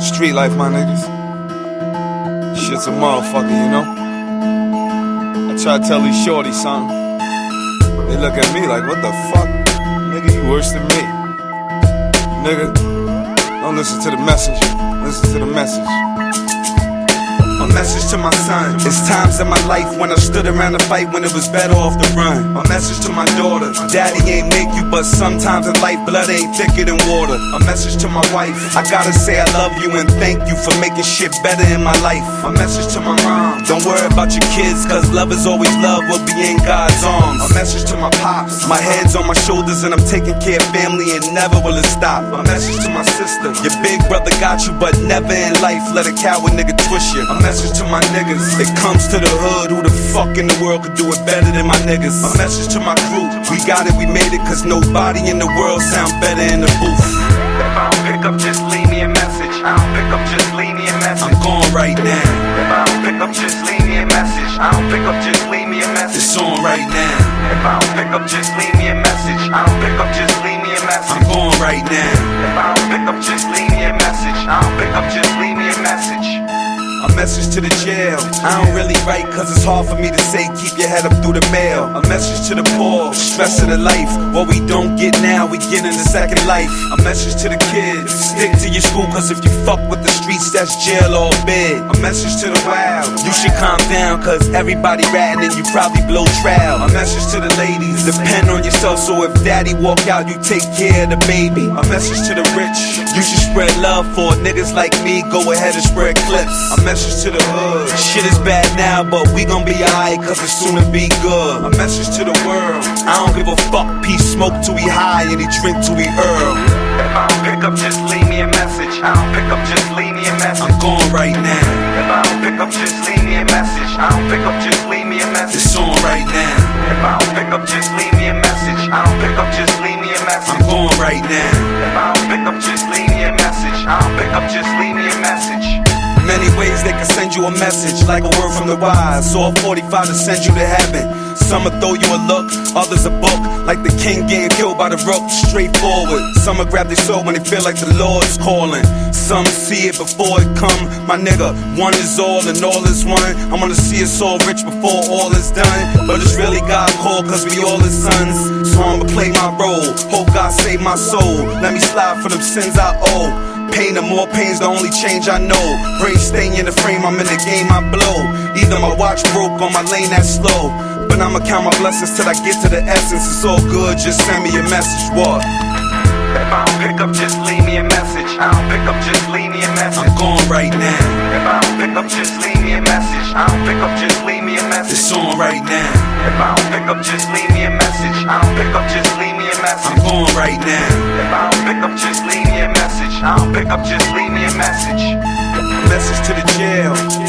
Street life, my niggas. Shit's a motherfucker, you know? I try to tell these shorties something. They look at me like, what the fuck? Nigga, you worse than me. Nigga, don't listen to the message. Listen to the message. A message to my son. It's times in my life when I stood around to fight when it was better off to run. A message to my daughter. Daddy ain't make you, but sometimes in life blood ain't thicker than water. A message to my wife. I gotta say I love you and thank you for making shit better in my life. A message to my mom. Don't worry about your kids, cause love is always love. We'll be in God's arms. A message to my pops. My head's on my shoulders and I'm taking care of family and never will it stop. A message to my sister. Your big brother got you, but never in life let a coward nigga twist you. A message to my niggas. It comes to the hood, who the fuck in the world could do it better than my niggas? A message to my crew. We got it, we made it, cause nobody in the world sound better in the booth. If I don't pick up, just leave me a message. I don't pick up, just leave me a message. I'm gone right now. If I don't pick up, just leave me a message. I don't pick up, just leave me a message. It's on right now. If I don't pick up, just leave me a message. I don't pick up, just leave me a message. I'm gone right now. To the jail. I don't really write cause it's hard for me to say keep your head up through the mail. A message to the poor, stress of the life. What we don't get now, we get in the second life. A message to the kids, stick to your school cause if you fuck with the streets, that's jail or bed. A message to the wild, you should calm down cause everybody ratting and you probably blow trial. A message to the ladies, depend on yourself so if daddy walk out, you take care of the baby. A message to the rich, you should spread love for niggas like me, go ahead and spread clips. A message to the hood. Shit is bad now, but we gon' be alright, cause it's soon to be good. A message to the world. I don't give a fuck, peace smoke till we high and he drink till we earl. If I don't pick up, just leave me a message. I don't pick up, just leave me a message. I'm gone right now. If I don't pick up, just leave me a message. I don't pick up, just leave me a message. I'm gone right now. If I don't pick up, just leave me a message. I don't pick up, just leave me a message. Many ways they can send you a message, like a word from the wise. Or 45 to send you to heaven. Some will throw you a look, others a book, like the king getting killed by the rook. Straightforward. Some will grab their soul when they feel like the Lord is calling. Some see it before it come. My nigga, one is all and all is one. I wanna see us all rich before all is done. But it's really God called, cause we all his sons. So I'ma play my role. Hope God save my soul. Let me slide for them sins I owe. Pain and more pain's the only change I know. Brain staying in the frame, I'm in the game, I blow. Either my watch broke or my lane that's slow. But I'ma count my blessings till I get to the essence. It's all good, just send me a message. What? If I don't pick up, just leave me a message. I don't pick up, just leave me a message. I'm gone right now. If I don't pick up, just leave me a message. I don't pick up, just leave me a message. It's on right now. If I don't pick up, just leave me a message. I don't pick up, just leave me a message. I'm gone right now. If I don't pick up, just leave me a message. I don't pick up, just leave me a message. A message to the jail.